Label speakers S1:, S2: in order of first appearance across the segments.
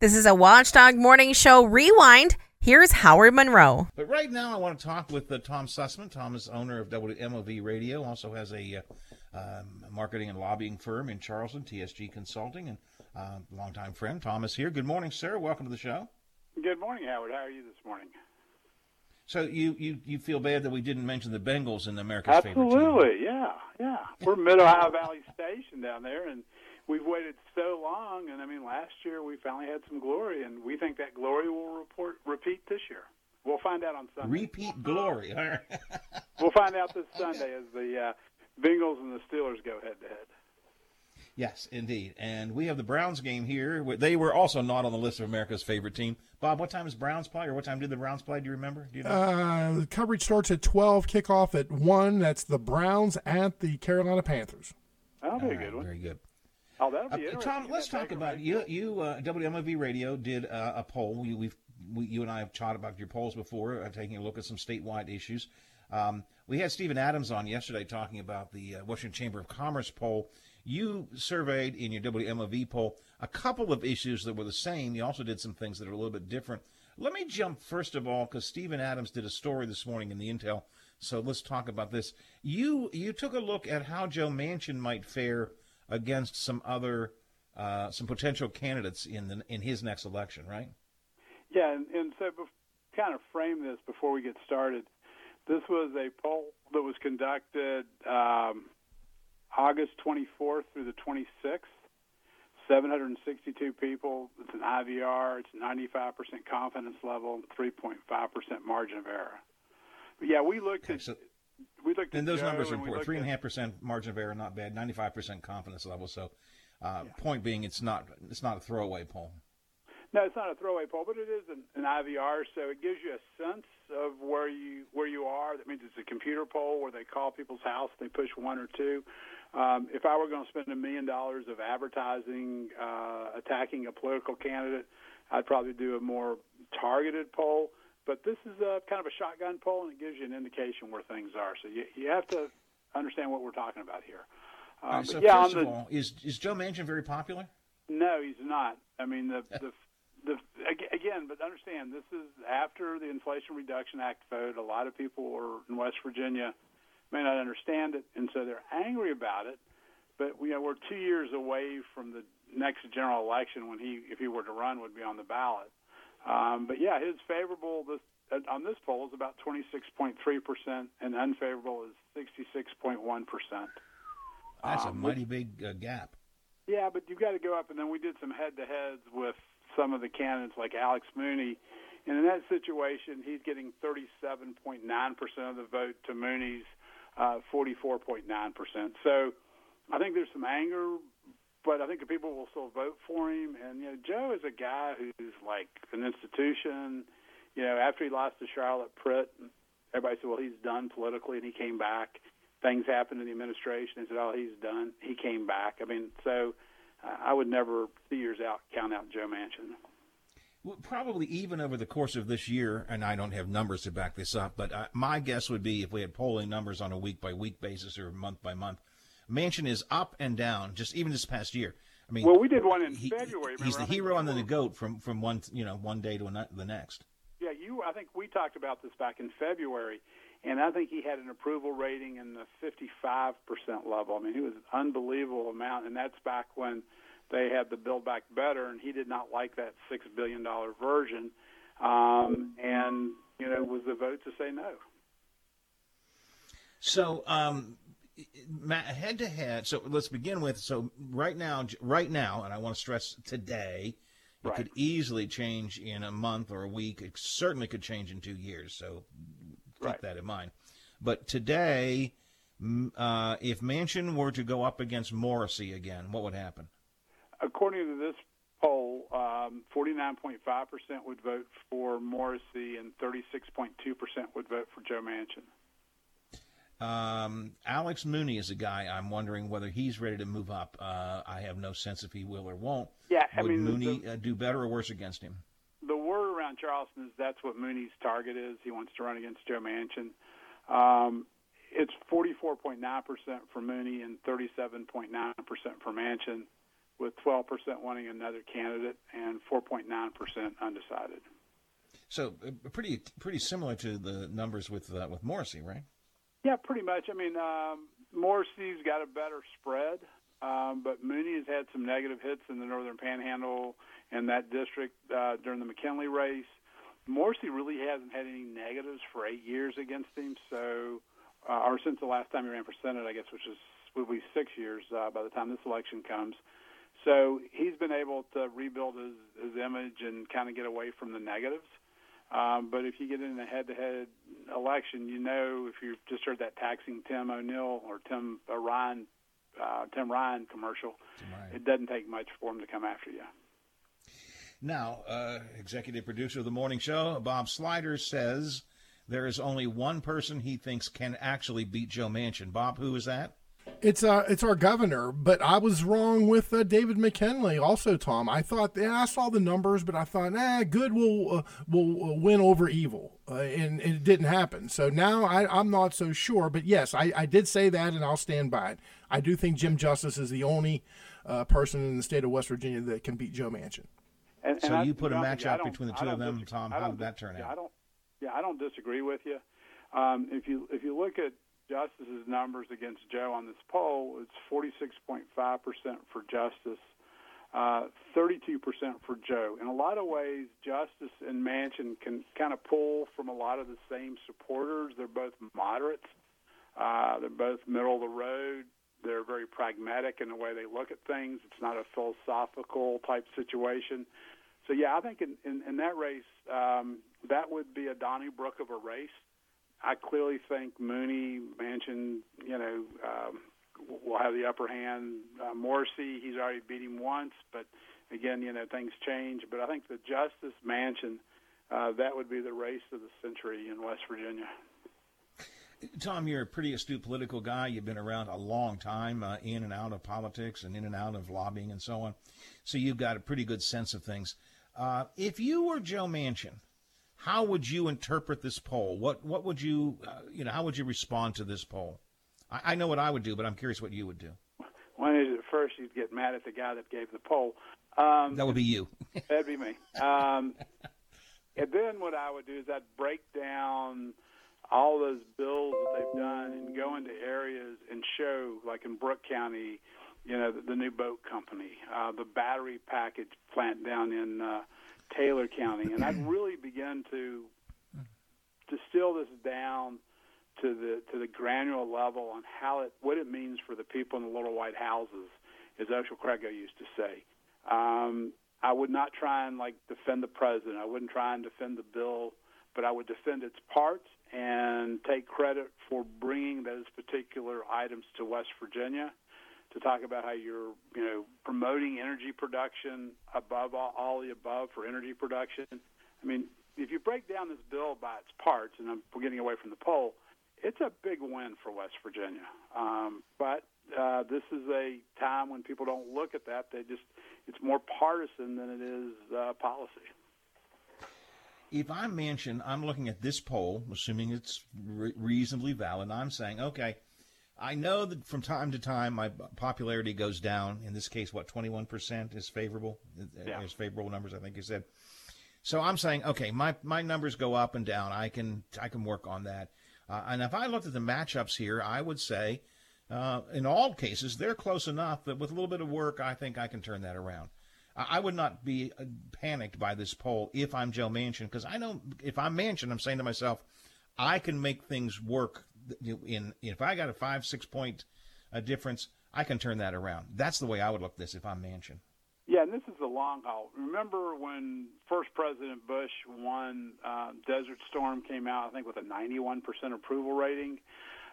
S1: This is a Watchdog Morning Show Rewind. Here's Howard Monroe.
S2: But right now, I want to talk with uh, Tom Susman. Tom is owner of WMOV Radio, also has a uh, um, marketing and lobbying firm in Charleston, TSG Consulting, and uh, longtime friend. Tom is here. Good morning, sir. Welcome to the show.
S3: Good morning, Howard. How are you this morning?
S2: So you, you, you feel bad that we didn't mention the Bengals in America's
S3: Absolutely,
S2: favorite team?
S3: yeah, yeah. We're Mid Ohio Valley Station down there, and we've waited so long. And I mean, last year we finally had some glory, and we think that glory will report repeat this year. We'll find out on Sunday.
S2: Repeat glory. All right.
S3: we'll find out this Sunday as the uh, Bengals and the Steelers go head to head.
S2: Yes, indeed. And we have the Browns game here. They were also not on the list of America's favorite team. Bob, what time is Browns play, or what time did the Browns play? Do you remember? Do you know?
S4: Uh, the coverage starts at 12, kickoff at 1. That's the Browns at the Carolina Panthers.
S3: That'll be a good one.
S2: Very good.
S3: Oh, that'll be
S2: Uh,
S3: interesting.
S2: Tom, let's talk about you. You uh, WMOV Radio did uh, a poll. You, we've we, you and I have chatted about your polls before, uh, taking a look at some statewide issues. Um, we had Stephen Adams on yesterday talking about the uh, Washington Chamber of Commerce poll. You surveyed in your WMOV poll a couple of issues that were the same. You also did some things that are a little bit different. Let me jump first of all because Stephen Adams did a story this morning in the Intel. So let's talk about this. You you took a look at how Joe Manchin might fare against some other uh, some potential candidates in the, in his next election, right?
S3: Yeah, and, and so bef- kind of frame this before we get started. This was a poll that was conducted um, August 24th through the 26th. 762 people. It's an IVR. It's 95% confidence level, 3.5% margin of error. But yeah, we looked
S2: Okay,
S3: at
S2: so
S3: we looked
S2: and those
S3: Joe
S2: numbers are important. Three and a half percent margin of error, not bad. Ninety five percent confidence level. So, uh, point being, it's not it's not a throwaway poll.
S3: No, it's not a throwaway poll, but it is an, an IVR, so it gives you a sense of where you where you are. That means it's a computer poll where they call people's house, they push one or two. Um, if I were going to spend a million dollars of advertising uh, attacking a political candidate, I'd probably do a more targeted poll. But this is a kind of a shotgun poll, and it gives you an indication where things are. So you, you have to understand what we're talking about here. Um,
S2: right, so
S3: yeah,
S2: first
S3: on
S2: of all, is is Joe Manchin very popular?
S3: no, he's not. I mean, the the the again, but understand this is after the Inflation Reduction Act vote. A lot of people are in West Virginia may not understand it, and so they're angry about it. But you know, we're two years away from the next general election when he, if he were to run, would be on the ballot. Um, but yeah, his favorable this uh, on this poll is about 26.3 percent, and unfavorable is 66.1 percent.
S2: That's a
S3: Um,
S2: mighty big uh, gap.
S3: Yeah, but you've got to go up, and then we did some head-to-heads with some of the candidates, like Alex Mooney, and in that situation, he's getting 37.9 percent of the vote to Mooney's uh, 44.9 percent. So, I think there's some anger, but I think the people will still vote for him. And you know, Joe is a guy who's like an institution. You know, after he lost to Charlotte Pritt, everybody said, "Well, he's done politically," and he came back things happened in the administration and said, "Oh, he's done." He came back. I mean, so uh, I would never two years out count out Joe Manchin.
S2: Well, Probably even over the course of this year, and I don't have numbers to back this up, but uh, my guess would be if we had polling numbers on a week by week basis or month by month, Manchin is up and down. Just even this past year. I mean,
S3: Well, we did one in
S2: he-
S3: February.
S2: He's the hero and then the goat from from one you know one day to the next.
S3: Yeah, you. I think we talked about this back in February, and I think he had an approval rating in the 55 percent level. I mean, he was an unbelievable amount, and that's back when they had the Build Back Better, and he did not like that six billion dollar version, um, and you know, was the vote to say no.
S2: So, um, head to head. So let's begin with. So right now, right now, and I want to stress today, it
S3: Right.
S2: could easily change in a month or a week. It certainly could change in two years. So keep
S3: Right.
S2: that in mind. But today, uh, if Manchin were to go up against Morrisey again, what would happen?
S3: according to this poll, um, 49.5% would vote for Morrisey and 36.2% would vote for Joe Manchin.
S2: Um, Alex Mooney is a guy I'm wondering whether he's ready to move up. Uh, I have no sense if he will or won't.
S3: Yeah, I
S2: Would
S3: mean, the-
S2: Mooney uh, do better or worse against him?
S3: The word around Charleston is that's what Mooney's target is. He wants to run against Joe Manchin. Um, it's 44.9% for Mooney and 37.9% for Manchin, with 12% wanting another candidate and 4.9% undecided.
S2: So uh, pretty pretty similar to the numbers with uh, with Morrisey, right?
S3: Yeah, pretty much. I mean, um, Morrisey's got a better spread, um, but Mooney has had some negative hits in the Northern Panhandle and that district uh, during the McKinley race. Morrisey really hasn't had any negatives for eight years against him, so uh, or since the last time he ran for Senate, I guess, which is will be six years uh, by the time this election comes. So he's been able to rebuild his, his image and kind of get away from the negatives. Um, but if you get in a head-to-head election, you know if you just heard that taxing Tim O'Neill or Tim Ryan, uh, Tim Ryan commercial, it doesn't take much for him to come after you.
S2: Now, uh, executive producer of the morning show, Bob Sliders, says there is only one person he thinks can actually beat Joe Manchin. Bob, who is that?
S4: It's uh, it's our governor, but I was wrong with uh, David McKinley. Also, Tom, I thought yeah, I saw the numbers, but I thought, eh, good will uh, will win over evil, uh, and it didn't happen. So now I, am not so sure. But yes, I, I did say that, and I'll stand by it. I do think Jim Justice is the only uh, person in the state of West Virginia that can beat Joe Manchin.
S3: And, and
S2: so
S3: I,
S2: you put a
S3: know,
S2: matchup between the two of them,
S3: dis-
S2: Tom. How did that turn
S3: yeah,
S2: out?
S3: I don't. Yeah, I don't disagree with you. Um, if you if you look at Justice's numbers against Joe on this poll, it's 46.5% for Justice, uh, 32% for Joe. In a lot of ways, Justice and Manchin can kind of pull from a lot of the same supporters. They're both moderates. Uh, they're both middle of the road. They're very pragmatic in the way they look at things. It's not a philosophical type situation. So yeah, I think in, in, in that race, um, that would be a Donnybrook of a race. I clearly think Mooney, Manchin, you know, um, will have the upper hand. Uh, Morrisey, he's already beat him once, but again, you know, things change. But I think the Justice Manchin, uh, that would be the race of the century in West Virginia.
S2: Tom, you're a pretty astute political guy. You've been around a long time, uh, in and out of politics and in and out of lobbying and so on. So you've got a pretty good sense of things. Uh, if you were Joe Manchin, how would you interpret this poll? What what would you uh, you know how would you respond to this poll? I, I, know what I would do, but I'm curious what you would do.
S3: One is at first you'd get mad at the guy that gave the poll. Um,
S2: that would be you.
S3: that'd be me. Um, and then what I would do is I'd break down all those bills that they've done and go into areas and show, like in Brooke County, you know, the, the new boat company, uh, the battery package plant down in uh, Taylor County, and I'd really begin to distill this down to the to the granular level on how it what it means for the people in the little white houses, as Oshel Craigo used to say. Um, I would not try and like defend the president. I wouldn't try and defend the bill, but I would defend its parts and take credit for bringing those particular items to West Virginia to talk about how you're, you know, promoting energy production above all, all the above for energy production. I mean, if you break down this bill by its parts, and I'm getting away from the poll, it's a big win for West Virginia. Um, but uh, this is a time when people don't look at that; they just it's more partisan than it is uh, policy.
S2: If I mention I'm looking at this poll, assuming it's re- reasonably valid. I'm saying, okay, I know that from time to time my popularity goes down. In this case, what 21% is favorable?
S3: Yeah.
S2: There's favorable numbers, I think you said. So I'm saying, okay, my my numbers go up and down. I can I can work on that. Uh, and if I looked at the matchups here, I would say, uh, in all cases, they're close enough that with a little bit of work, I think I can turn that around. I, I would not be uh, panicked by this poll if I'm Joe Manchin, because I know if I'm Manchin, I'm saying to myself, I can make things work in if I got a five six point uh, difference, I can turn that around. That's the way I would look at this if I'm Manchin.
S3: Yeah, and this is the long haul. Remember when first President Bush won, uh, Desert Storm came out, I think, with a 91% approval rating,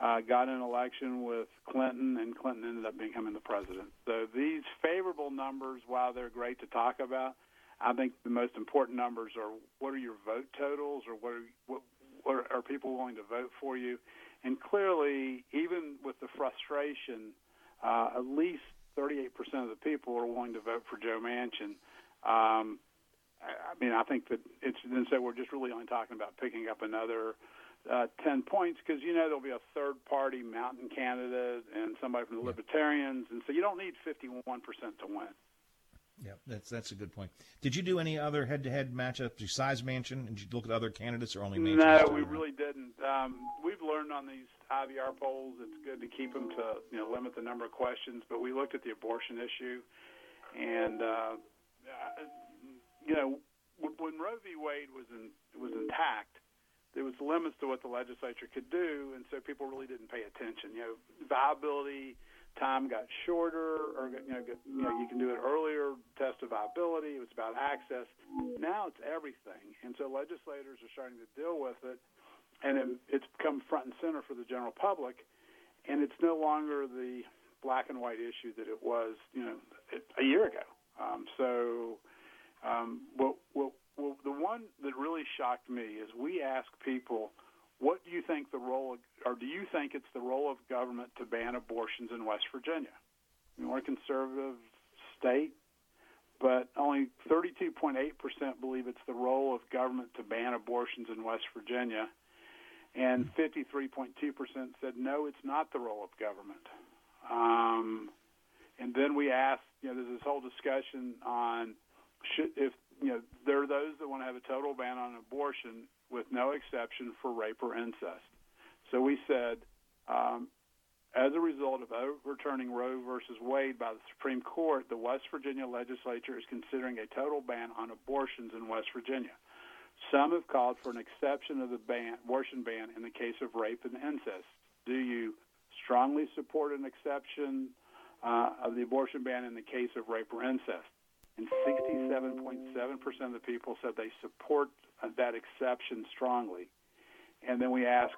S3: uh, got an election with Clinton, and Clinton ended up becoming the president. So these favorable numbers, while they're great to talk about, I think the most important numbers are what are your vote totals, or what are, what, what are people willing to vote for you? And clearly, even with the frustration, uh, at least 38% of the people are willing to vote for Joe Manchin. Um, I mean, I think that it's and so we're just really only talking about picking up another uh, 10 points because you know there'll be a third party mountain candidate and somebody from the Libertarians, and so you don't need 51% to win.
S2: Yeah, that's that's a good point. Did you do any other head-to-head matchups besides Manchin? Did you look at other candidates or only Manchin?
S3: No, we really didn't. Um, we've learned on these IVR polls it's good to keep them to you know limit the number of questions. But we looked at the abortion issue, and uh, you know when Roe v. Wade was in, was intact, there was limits to what the legislature could do, and so people really didn't pay attention. You know, viability time got shorter, or you know, you know, you can do it earlier. Test of viability. It was about access. Now it's everything, and so legislators are starting to deal with it, and it, it's become front and center for the general public, and it's no longer the black and white issue that it was, you know, a year ago. Um, so, um, well, well, well, the one that really shocked me is we ask people what do you think the role, or do you think it's the role of government to ban abortions in West Virginia? We're a conservative state, but only 32.8% believe it's the role of government to ban abortions in West Virginia, and 53.2% said no, it's not the role of government. Um, and then we asked, you know, there's this whole discussion on should if you know there are those that want to have a total ban on abortion with no exception for rape or incest. So we said, um, as a result of overturning Roe versus Wade by the Supreme Court, the West Virginia legislature is considering a total ban on abortions in West Virginia. Some have called for an exception of the ban, abortion ban in the case of rape and incest. Do you strongly support an exception uh, of the abortion ban in the case of rape or incest? And 67.7% of the people said they support that exception strongly. And then we ask,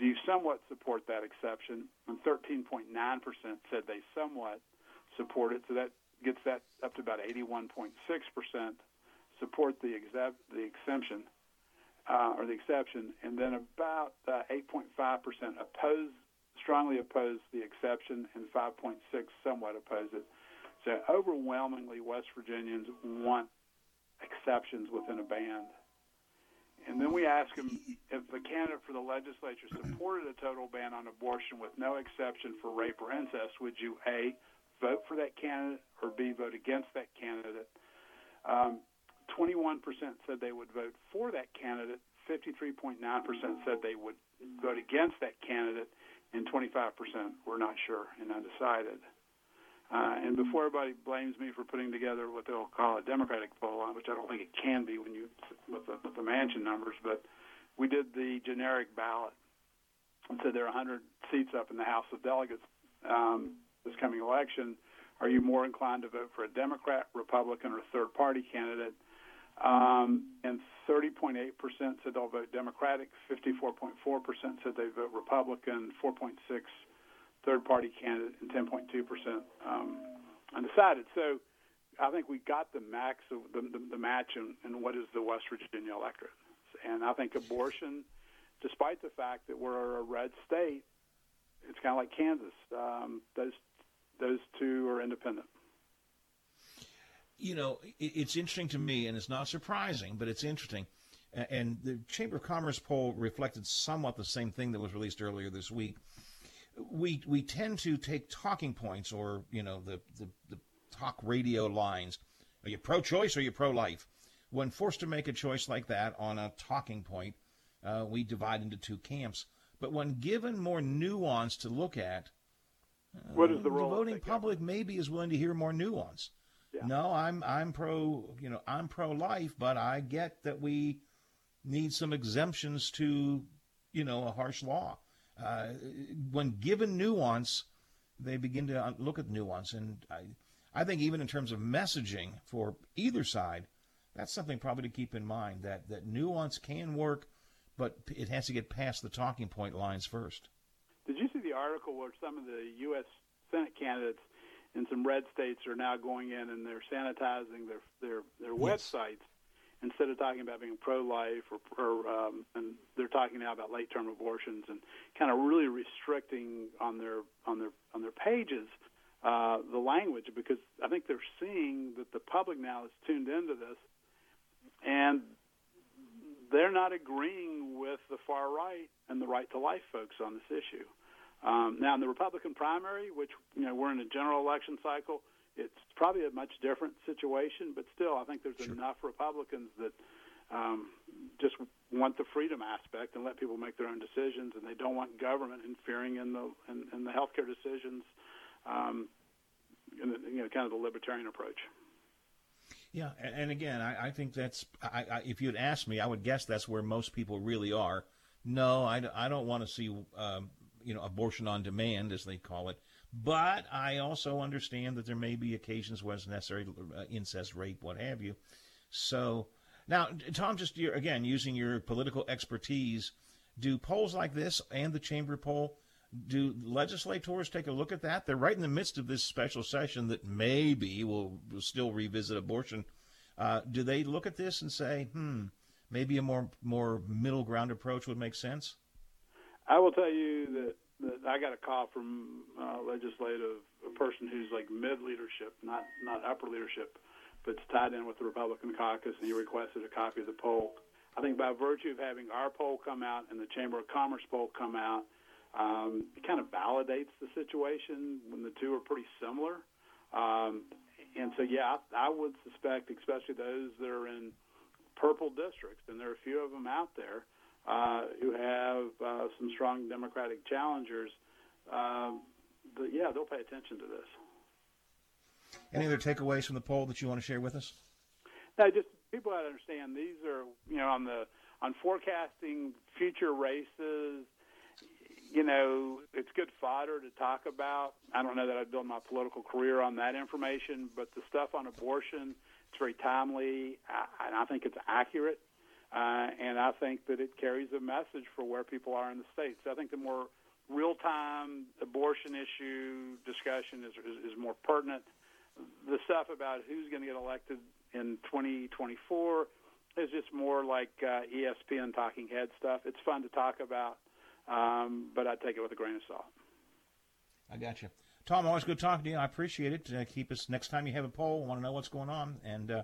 S3: do you somewhat support that exception? And 13.9% said they somewhat support it. So that gets that up to about 81.6% support the, the exemption uh, or the exception. And then about uh, 8.5% oppose, strongly oppose the exception, and 5.6 somewhat oppose it. So overwhelmingly, West Virginians want exceptions within a band. And then we ask them if the candidate for the legislature supported a total ban on abortion with no exception for rape or incest, would you A, vote for that candidate, or B, vote against that candidate? Um, 21% said they would vote for that candidate, 53.9% said they would vote against that candidate, and 25% were not sure and undecided. Uh, and before everybody blames me for putting together what they'll call a Democratic poll, which I don't think it can be when you with the, with the Manchin numbers, but we did the generic ballot and said there are 100 seats up in the House of Delegates um, this coming election. Are you more inclined to vote for a Democrat, Republican, or third-party candidate? Um, and 30.8% said they'll vote Democratic. 54.4% said they vote Republican. 4.6 third party candidate and 10.2 percent um, undecided. So I think we got the max of the, the, the match in, in what is the West Virginia electorate. And I think abortion, despite the fact that we're a red state, it's kind of like Kansas. Um, those those two are independent.
S2: You know, it's interesting to me, and it's not surprising, but it's interesting. And the Chamber of Commerce poll reflected somewhat the same thing that was released earlier this week we we tend to take talking points or you know the, the, the talk radio lines. Are you pro-choice or are you pro-life? When forced to make a choice like that on a talking point, uh, we divide into two camps. But when given more nuance to look at,
S3: uh, what is the, role
S2: the voting public maybe is willing to hear more nuance. Yeah. No, I'm I'm pro you know I'm pro life, but I get that we need some exemptions to you know a harsh law uh, when given nuance, they begin to look at nuance. And I, I think even in terms of messaging for either side, that's something probably to keep in mind that, that nuance can work, but it has to get past the talking point lines first.
S3: Did you see the article where some of the U.S. Senate candidates in some red states are now going in and they're sanitizing their their, their yes. websites instead of talking about being pro-life or, or um, and they're talking now about late-term abortions and kind of really restricting on their on their on their pages uh, the language because I think they're seeing that the public now is tuned into this and they're not agreeing with the far right and the right to life folks on this issue. Um, now, in the Republican primary, which you know we're in a general election cycle, it's probably a much different situation. But still, I think there's sure. enough Republicans that um, just want the freedom aspect and let people make their own decisions, and they don't want government interfering in the in, in the healthcare decisions. Um, in the, you know, kind of the libertarian approach.
S2: Yeah, and, and again, I, I, think that's. I, I, if you'd asked me, I would guess that's where most people really are. No, I, I don't want to see, um, you know, abortion on demand, as they call it. But I also understand that there may be occasions where it's necessary, uh, incest, rape, what have you. So now, Tom, just again using your political expertise, do polls like this and the chamber poll do legislators take a look at that? They're right in the midst of this special session that maybe will still revisit abortion. Uh, do they look at this and say, hmm, maybe a more more middle ground approach would make sense?
S3: I will tell you that I got a call from a legislative a person who's like mid leadership, not not upper leadership, but it's tied in with the Republican caucus, and he requested a copy of the poll. I think by virtue of having our poll come out and the Chamber of Commerce poll come out, um, it kind of validates the situation when the two are pretty similar. Um, and so, yeah, I, I would suspect, especially those that are in purple districts, and there are a few of them out there uh, who have uh, some strong Democratic challengers. Uh, but yeah, they'll pay attention to this.
S2: Any other takeaways from the poll that you want to share with us?
S3: No, just people ought to understand these are you know on the on forecasting future races you know, it's good fodder to talk about. I don't know that I'd build my political career on that information, but the stuff on abortion, it's very timely, and I think it's accurate. Uh, and I think that it carries a message for where people are in the states. I think the more real-time abortion issue discussion is, is, is more pertinent. The stuff about who's going to get elected in 2024 is just more like uh, ESPN talking head stuff. It's fun to talk about um, but I take it with a grain of salt.
S2: I got you. Tom, always good talking to you. I appreciate it. Uh, keep us next time you have a poll. I want to know what's going on, and uh,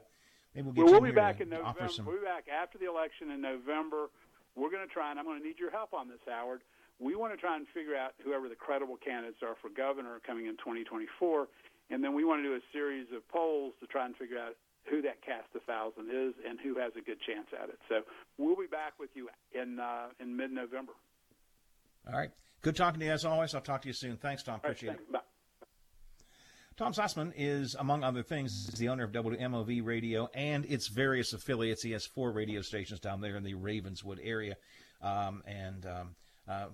S2: maybe we'll get
S3: well,
S2: we'll
S3: be back in November. Some... We'll be back after the election in November. We're going to try, and I'm going to need your help on this, Howard. We want to try and figure out whoever the credible candidates are for governor coming in 2024, and then we want to do a series of polls to try and figure out who that cast of thousand is and who has a good chance at it. So we'll be back with you in uh, in mid-November.
S2: All right. Good talking to you as always. I'll talk to you soon. Thanks, Tom. Appreciate right, it. Bye. Tom Susman is, among other things, the owner of WMOV Radio and its various affiliates. He has four radio stations down there in the Ravenswood area, um, and um, uh,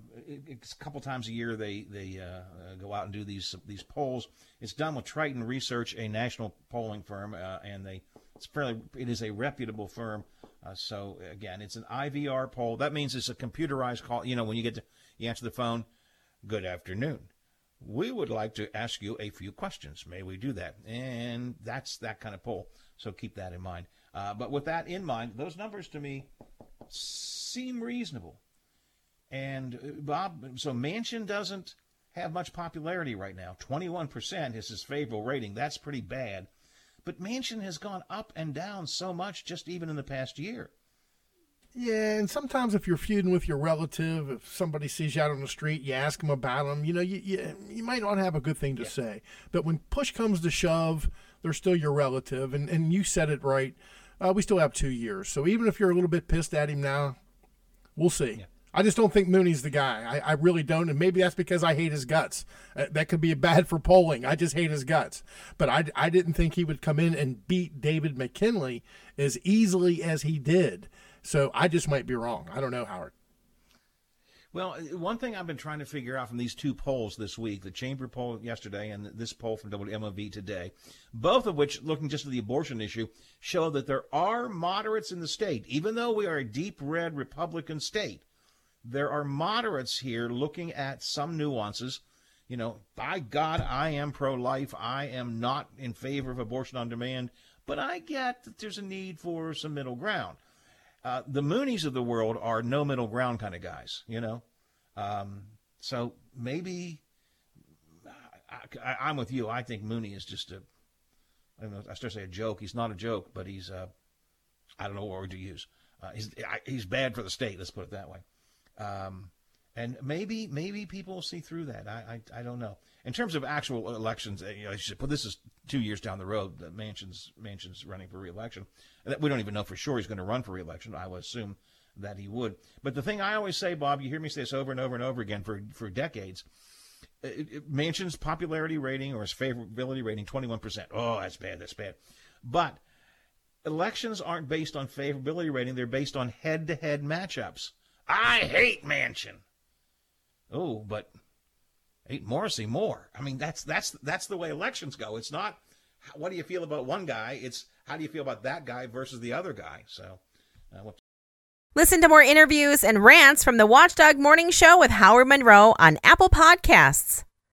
S2: a couple times a year they they uh, go out and do these these polls. It's done with Triton Research, a national polling firm, uh, and they it's fairly it is a reputable firm. Uh, so again, it's an IVR poll. That means it's a computerized call. You know, when you get to you answer the phone. Good afternoon. We would like to ask you a few questions. May we do that? And that's that kind of poll. So keep that in mind. Uh, but with that in mind, those numbers to me seem reasonable. And uh, Bob, so Manchin doesn't have much popularity right now. 21% is his favorable rating. That's pretty bad. But Manchin has gone up and down so much just even in the past year.
S4: Yeah, and sometimes if you're feuding with your relative, if somebody sees you out on the street, you ask them about them. You know, you you, you might not have a good thing to yeah. say. But when push comes to shove, they're still your relative, and and you said it right. Uh, we still have two years, so even if you're a little bit pissed at him now, we'll see. Yeah. I just don't think Mooney's the guy. I, I, really don't, and maybe that's because I hate his guts. Uh, that could be bad for polling. I just hate his guts. But I, I didn't think he would come in and beat David McKinley as easily as he did. So I just might be wrong. I don't know, Howard.
S2: Well, one thing I've been trying to figure out from these two polls this week, the chamber poll yesterday and this poll from WMOV today, both of which, looking just at the abortion issue, show that there are moderates in the state. Even though we are a deep red Republican state, there are moderates here looking at some nuances. You know, by God, I am pro life. I am not in favor of abortion on demand, but I get that there's a need for some middle ground. Uh, the Moonies of the world are no middle ground kind of guys, you know. Um, so maybe I, am with you. I think Mooney is just a. I don't know. I start to say a joke. He's not a joke, but he's. Uh, I don't know what word to use. Uh, he's he's bad for the state. Let's put it that way. Um, and maybe maybe people will see through that. I I, I don't know. In terms of actual elections, uh, you know, I should put this is two years down the road. The Manchin's Manchin's running for reelection. We don't even know for sure he's going to run for reelection. I would assume that he would. But the thing I always say, Bob, you hear me say this over and over and over again for for decades. Uh, Manchin's popularity rating or his favorability rating, 21%. Oh, that's bad. That's bad. But elections aren't based on favorability rating. They're based on head to head matchups. I hate Manchin. Oh, but hate Morrisey more. I mean, that's that's that's the way elections go. It's not what do you feel about one guy. It's how do you feel about that guy versus the other guy. So, uh,
S1: Listen to more interviews and rants from the Watchdog Morning Show with Howard Monroe on Apple Podcasts.